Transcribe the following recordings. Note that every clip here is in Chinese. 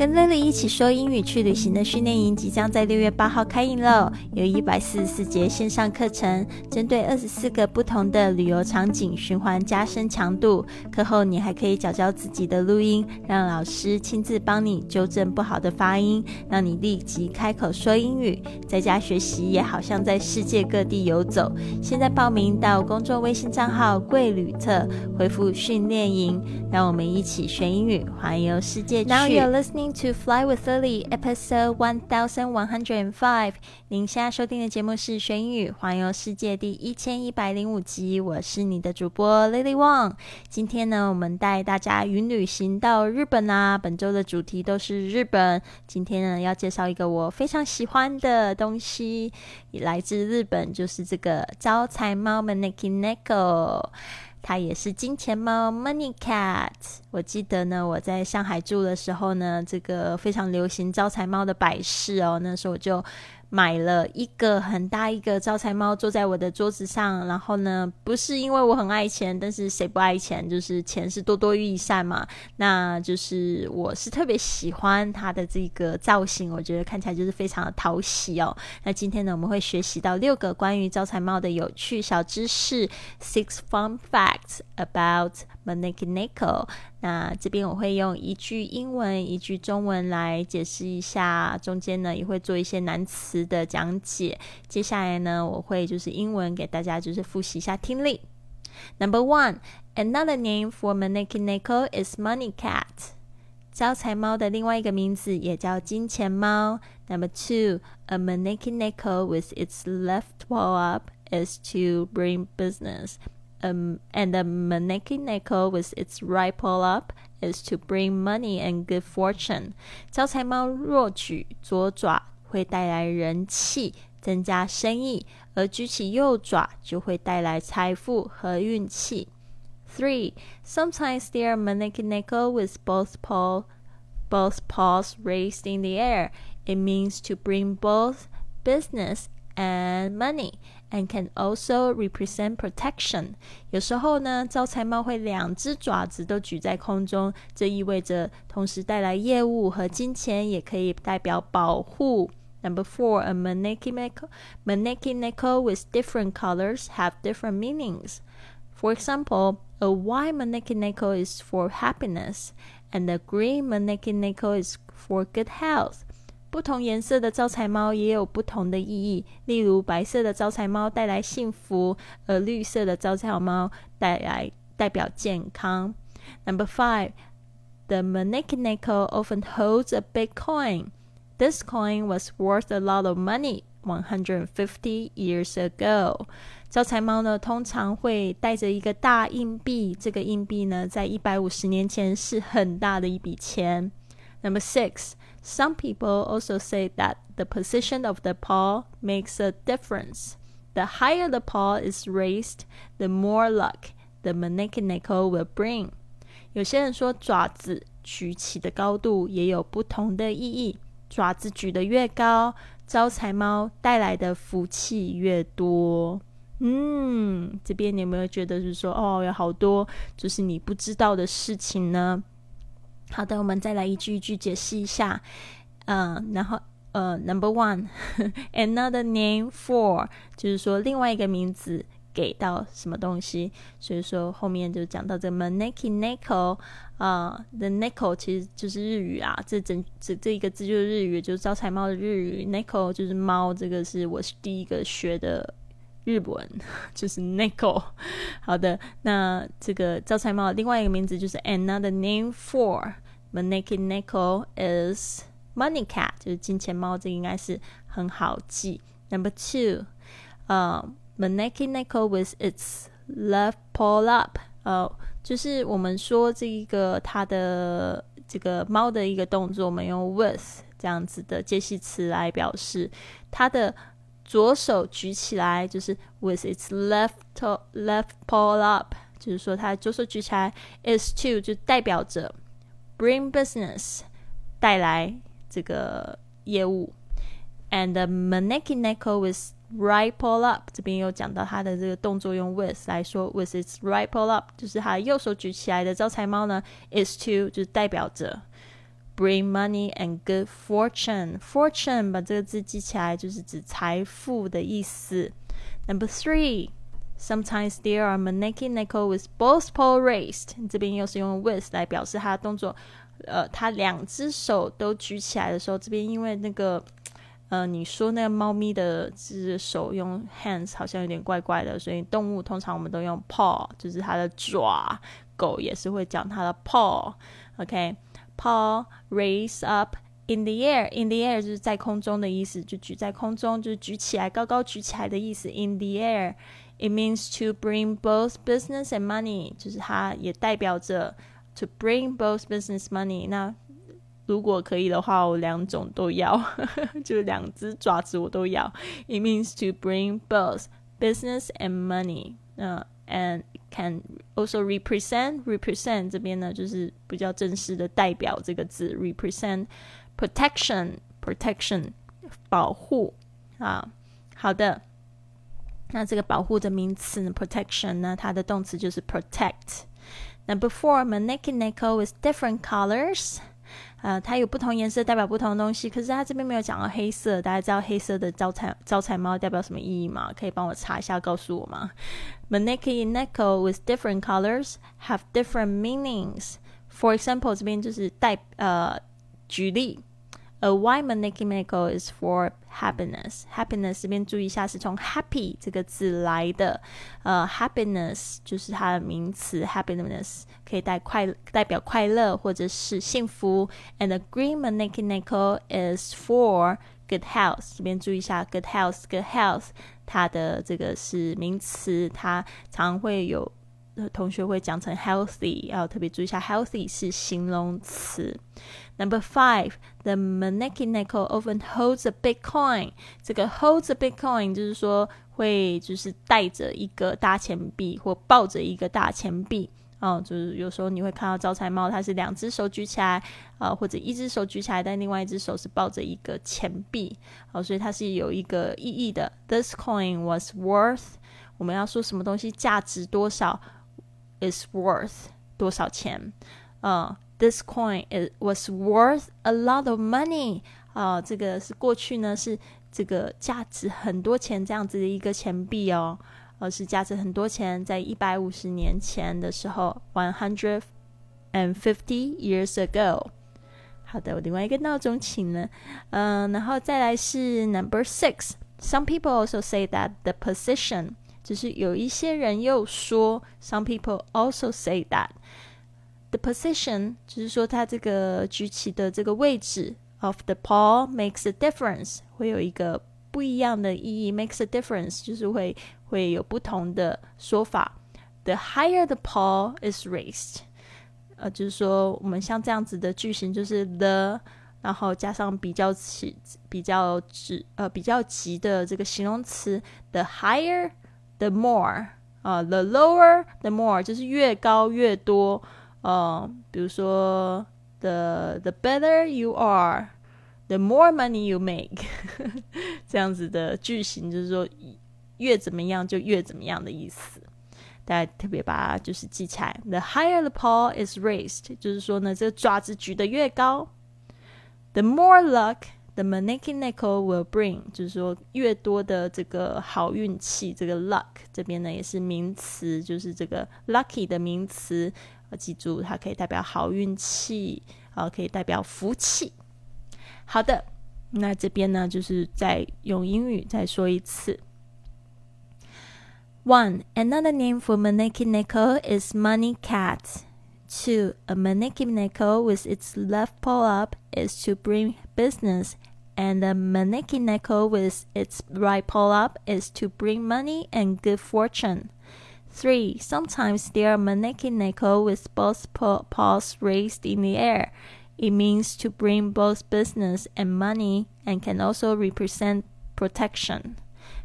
跟 Lily 一起说英语去旅行的训练营即将在六月八号开营喽！有一百四十四节线上课程，针对二十四个不同的旅游场景循环加深强度。课后你还可以找找自己的录音，让老师亲自帮你纠正不好的发音，让你立即开口说英语。在家学习也好像在世界各地游走。现在报名到公众微信账号“贵旅特”，回复“训练营”，让我们一起学英语，环游世界去。To fly with Lily, episode one thousand one hundred and five。您现在收听的节目是学英语环游世界第一千一百零五集。我是你的主播 Lily Wang。今天呢，我们带大家云旅行到日本啊。本周的主题都是日本。今天呢，要介绍一个我非常喜欢的东西，来自日本，就是这个招财猫 Maneki Neko。它也是金钱猫 Money Cat。我记得呢，我在上海住的时候呢，这个非常流行招财猫的摆饰哦。那时候我就。买了一个很大一个招财猫，坐在我的桌子上。然后呢，不是因为我很爱钱，但是谁不爱钱？就是钱是多多益善嘛。那就是我是特别喜欢它的这个造型，我觉得看起来就是非常的讨喜哦。那今天呢，我们会学习到六个关于招财猫的有趣小知识，six fun facts about Maneki Neko。那这边我会用一句英文、一句中文来解释一下，中间呢也会做一些难词的讲解。接下来呢，我会就是英文给大家就是复习一下听力。Number one, another name for Maneki Neko is Money Cat。招财猫的另外一个名字也叫金钱猫。Number two, a Maneki Neko with its left paw up is to bring business. um, and the maneki neko with its right paw up is to bring money and good fortune。招财猫若举左爪会带来人气，增加生意；而举起右爪就会带来财富和运气。Three. Sometimes they are maneki neko with both paw, both paws raised in the air. It means to bring both business and money and can also represent protection。有时候呢，招财猫会两只爪子都举在空中，这意味着同时带来业务和金钱，也可以代表保护。Number four, a maneki neko, maneki neko with different colors have different meanings. For example, a white maneki neko is for happiness, and a green maneki neko is for good health. 不同颜色的招财猫也有不同的意义。例如，白色的招财猫带来幸福，而绿色的招财猫带来代表健康。Number five, the Maneki Neko often holds a big coin. This coin was worth a lot of money 150 years ago. 招财猫呢，通常会带着一个大硬币。这个硬币呢，在一百五十年前是很大的一笔钱。Number six. Some people also say that the position of the paw makes a difference. The higher the paw is raised, the more luck the maneki neko will bring. 有些人说爪子举起的高度也有不同的意义。爪子举得越高，招财猫带来的福气越多。嗯，这边你有没有觉得是说哦，有好多就是你不知道的事情呢？ 好的，我们再来一句一句解释一下。嗯，然后呃，Number one，another name for，就是说另外一个名字给到什么东西。所以说后面就讲到这个 maneki neko，啊，the neko 其实就是日语啊，这整这这一个字就是日语，就是招财猫的日语。neko 就是猫，这个是我是第一个学的日文，就是 nico，。好的，那这个招财猫另外一个名字就是 another name for。Maneki Neko is money cat，就是金钱猫，这应该是很好记。Number two，呃、uh,，Maneki Neko with its left paw up，呃，就是我们说这一个它的这个猫的一个动作，我们用 with 这样子的介系词来表示，它的左手举起来就是 with its left left paw up，就是说它左手举起来 is to 就代表着。bring business 带来这个业务，and the maneki neko with right pull up 这边又讲到它的这个动作用 with 来说，with its right pull up 就是它右手举起来的招财猫呢，is to 就是代表着 bring money and good fortune. Fortune 把这个字记起来，就是指财富的意思。Number three. Sometimes there are maneki neko with both paws raised。这边又是用 with 来表示他的动作，呃，他两只手都举起来的时候，这边因为那个，呃，你说那个猫咪的只手用 hands 好像有点怪怪的，所以动物通常我们都用 paw，就是它的爪。狗也是会讲它的 paw。OK paw，OK，paw raise up in the air，in the air 就是在空中的意思，就举在空中，就是举起来，高高举起来的意思。in the air，it means to bring both business and money，就是它也代表着 to bring both business money。那如果可以的话，我两种都要，就是两只爪子我都要。It means to bring both business and money，嗯 ，and can also represent represent 这边呢，就是比较正式的代表这个字 represent protection protection 保护啊。好的，那这个保护的名词呢，protection 呢，它的动词就是 protect。Number four, maneki neko with different colors. 呃，它有不同颜色代表不同的东西，可是它这边没有讲到黑色。大家知道黑色的招财招财猫代表什么意义吗？可以帮我查一下，告诉我吗？Maneki neko with different colors have different meanings. For example，这边就是代呃举例。A white maneki neko is for happiness. Happiness 这边注意一下，是从 happy 这个字来的。呃，happiness 就是它的名词，happiness 可以代快代表快乐或者是幸福。And the green maneki neko is for good health. 这边注意一下，good health, good health 它的这个是名词，它常会有。 同学会讲成 healthy，要特别注意一下，healthy 是形容词。Number five, the maneki neko often holds a big coin。这个 holds a big coin 就是说会就是带着一个大钱币或抱着一个大钱币。哦，就是有时候你会看到招财猫，它是两只手举起来，呃，或者一只手举起来，但另外一只手是抱着一个钱币。哦，所以它是有一个意义的。This coin was worth。我们要说什么东西价值多少 ？is worth 多少钱？呃、uh,，this coin it was worth a lot of money 啊、呃，这个是过去呢是这个价值很多钱这样子的一个钱币哦，呃，是价值很多钱，在一百五十年前的时候，one hundred and fifty years ago。好的，我另外一个闹钟请了，嗯、呃，然后再来是 number six。Some people also say that the position 只是有一些人又说，some people also say that the position，就是说它这个举起的这个位置 of the paw makes a difference，会有一个不一样的意义，makes a difference，就是会会有不同的说法。The higher the paw is raised，呃，就是说我们像这样子的句型，就是 the，然后加上比较起比较直呃比较急的这个形容词，the higher。the more 啊、uh,，the lower the more 就是越高越多。呃，比如说 the the better you are, the more money you make 这样子的句型，就是说越怎么样就越怎么样的意思。大家特别把它就是记起来。The higher the paw is raised，就是说呢，这个爪子举得越高，the more luck The maneki neko will bring，就是说越多的这个好运气，这个 luck 这边呢也是名词，就是这个 lucky 的名词。呃，记住它可以代表好运气，啊，可以代表福气。好的，那这边呢就是再用英语再说一次。One, another name for maneki neko is money cat. Two, a maneki neko with its left paw up is to bring business and the maneki neko with its right paw up is to bring money and good fortune. 3. Sometimes there are maneki with both paws raised in the air. It means to bring both business and money and can also represent protection.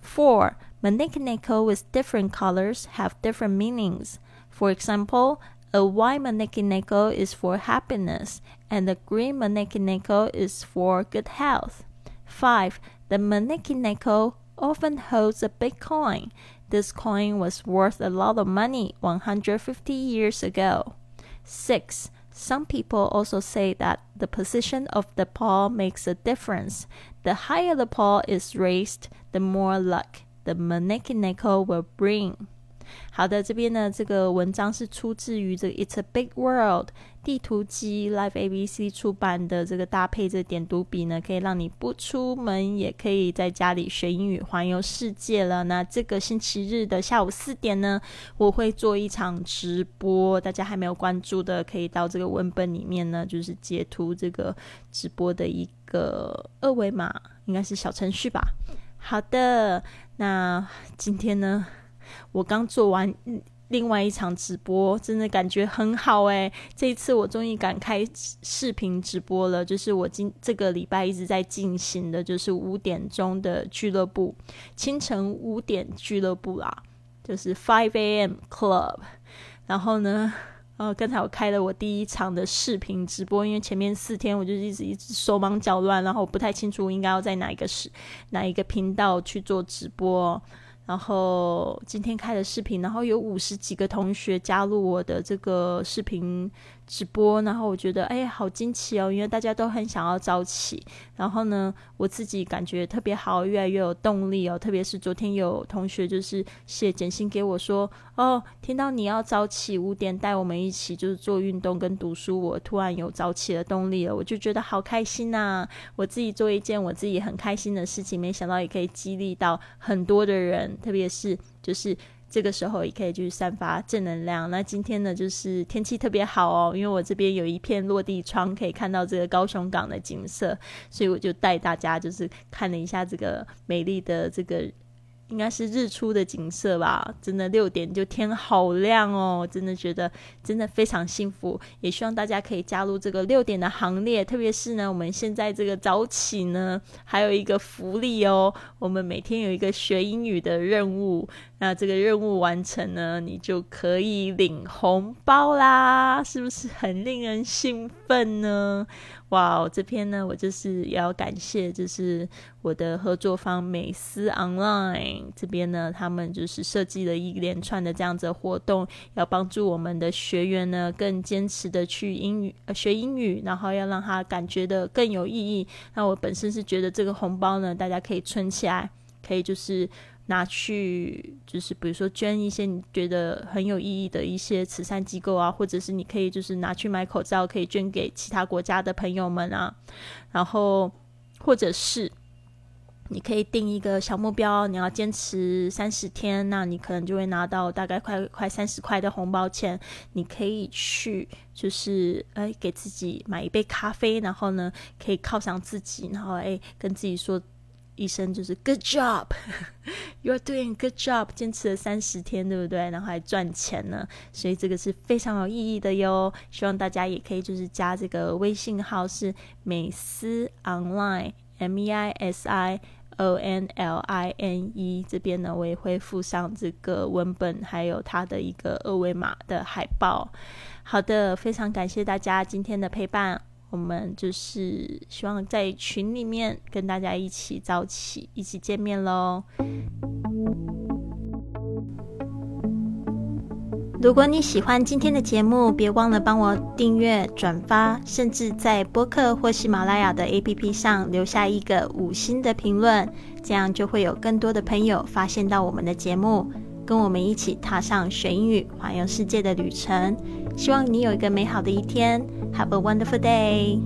4. Maneki neko with different colors have different meanings. For example, a white maneki neko is for happiness, and the green maneki neko is for good health. 5. The maneki neko often holds a big coin. This coin was worth a lot of money 150 years ago. 6. Some people also say that the position of the paw makes a difference. The higher the paw is raised, the more luck the maneki will bring. 好的，这边呢，这个文章是出自于这个《It's a Big World》地图机 Live ABC 出版的这个搭配这点读笔呢，可以让你不出门也可以在家里学英语环游世界了。那这个星期日的下午四点呢，我会做一场直播，大家还没有关注的，可以到这个文本里面呢，就是截图这个直播的一个二维码，应该是小程序吧。好的，那今天呢？我刚做完另外一场直播，真的感觉很好诶。这一次我终于敢开视频直播了，就是我今这个礼拜一直在进行的，就是五点钟的俱乐部，清晨五点俱乐部啦，就是 Five A.M. Club。然后呢，呃，刚才我开了我第一场的视频直播，因为前面四天我就一直一直手忙脚乱，然后我不太清楚应该要在哪一个是哪一个频道去做直播。然后今天开的视频，然后有五十几个同学加入我的这个视频。直播，然后我觉得哎，好惊奇哦，因为大家都很想要早起。然后呢，我自己感觉特别好，越来越有动力哦。特别是昨天有同学就是写简讯给我说，哦，听到你要早起五点带我们一起就是做运动跟读书，我突然有早起的动力了，我就觉得好开心呐！我自己做一件我自己很开心的事情，没想到也可以激励到很多的人，特别是就是。这个时候也可以就是散发正能量。那今天呢，就是天气特别好哦，因为我这边有一片落地窗，可以看到这个高雄港的景色，所以我就带大家就是看了一下这个美丽的这个。应该是日出的景色吧，真的六点就天好亮哦，真的觉得真的非常幸福，也希望大家可以加入这个六点的行列。特别是呢，我们现在这个早起呢，还有一个福利哦，我们每天有一个学英语的任务，那这个任务完成呢，你就可以领红包啦，是不是很令人兴奋呢？哇，这篇呢，我就是要感谢，就是我的合作方美思 Online 这边呢，他们就是设计了一连串的这样子的活动，要帮助我们的学员呢更坚持的去英语呃学英语，然后要让他感觉的更有意义。那我本身是觉得这个红包呢，大家可以存起来，可以就是。拿去就是比如说捐一些你觉得很有意义的一些慈善机构啊，或者是你可以就是拿去买口罩，可以捐给其他国家的朋友们啊。然后或者是你可以定一个小目标，你要坚持三十天，那你可能就会拿到大概快快三十块的红包钱。你可以去就是哎给自己买一杯咖啡，然后呢可以犒赏自己，然后哎跟自己说。一生就是 good job，you're doing good job，坚持了三十天，对不对？然后还赚钱呢，所以这个是非常有意义的哟。希望大家也可以就是加这个微信号是美思 online m e i s i o n l i n e，这边呢我也会附上这个文本，还有它的一个二维码的海报。好的，非常感谢大家今天的陪伴。我们就是希望在群里面跟大家一起早起，一起见面喽。如果你喜欢今天的节目，别忘了帮我订阅、转发，甚至在播客或喜马拉雅的 APP 上留下一个五星的评论，这样就会有更多的朋友发现到我们的节目，跟我们一起踏上学英语环游世界的旅程。希望你有一个美好的一天。Have a wonderful day.